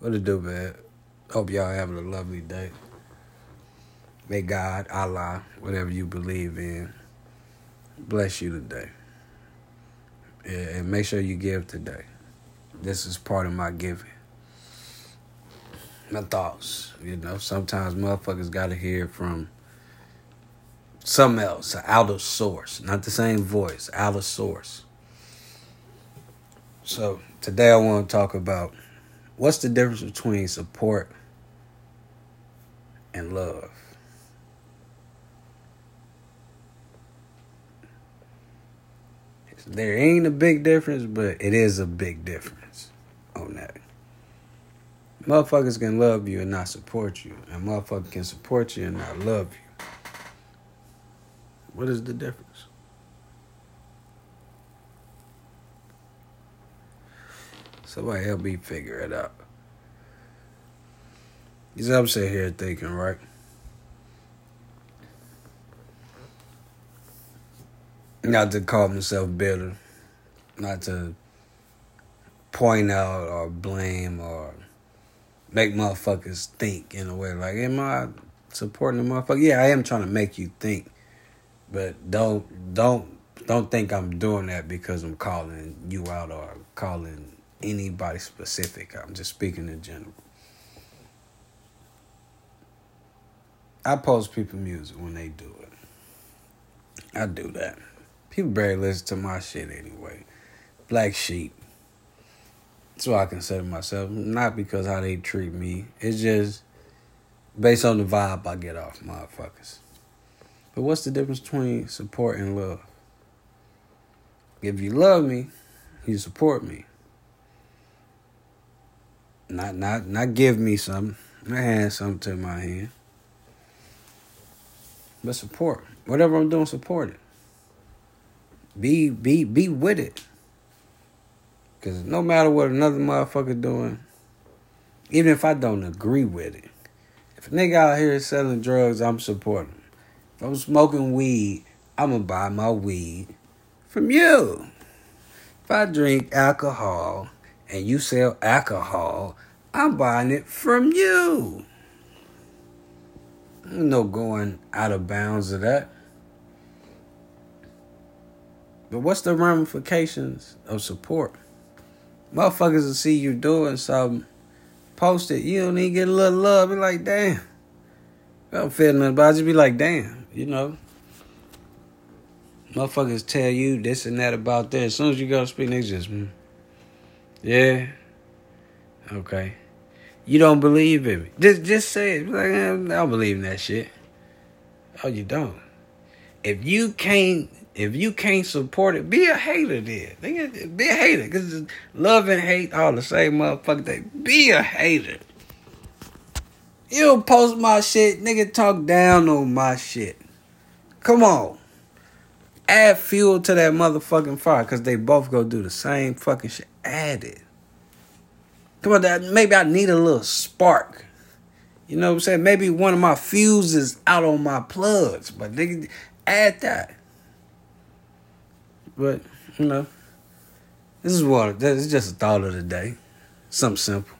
What to do, man? Hope y'all having a lovely day. May God, Allah, whatever you believe in, bless you today. And make sure you give today. This is part of my giving. My thoughts. You know, sometimes motherfuckers gotta hear from something else, an outer source. Not the same voice, outer source. So today I want to talk about what's the difference between support and love. There ain't a big difference, but it is a big difference on that. Motherfuckers can love you and not support you, and motherfuckers can support you and not love you. What is the difference? Somebody help me figure it out. Because I'm sitting here thinking, right? Not to call myself bitter, not to point out or blame or make motherfuckers think in a way like, am I supporting the motherfucker? Yeah, I am trying to make you think, but don't don't don't think I'm doing that because I'm calling you out or calling anybody specific. I'm just speaking in general. I post people music when they do it. I do that. People barely listen to my shit anyway. Black sheep. That's what I consider myself. Not because how they treat me. It's just based on the vibe I get off motherfuckers. But what's the difference between support and love? If you love me, you support me. Not not not give me something. I hand something to my hand. But support. Whatever I'm doing, support it. Be be be with it. Cause no matter what another motherfucker doing, even if I don't agree with it, if a nigga out here selling drugs, I'm supporting. If I'm smoking weed, I'ma buy my weed from you. If I drink alcohol, and you sell alcohol, I'm buying it from you. No going out of bounds of that. But what's the ramifications of support? Motherfuckers will see you doing something, post it, you don't even get a little love. Be like, damn. I don't feel nothing about. Just be like, damn, you know. Motherfuckers tell you this and that about that. As soon as you go to speak, they just, mm, yeah. Okay. You don't believe in me. Just just say it. Like, eh, I don't believe in that shit. Oh, you don't. If you can't if you can't support it, be a hater then. Be a hater. Cause love and hate all the same motherfucker thing. Be a hater. You don't post my shit, nigga talk down on my shit. Come on add fuel to that motherfucking fire because they both go do the same fucking shit. Add it. Come on, that maybe I need a little spark. You know what I'm saying? Maybe one of my fuses out on my plugs, but they add that. But you know, this is what this is just a thought of the day. Something simple.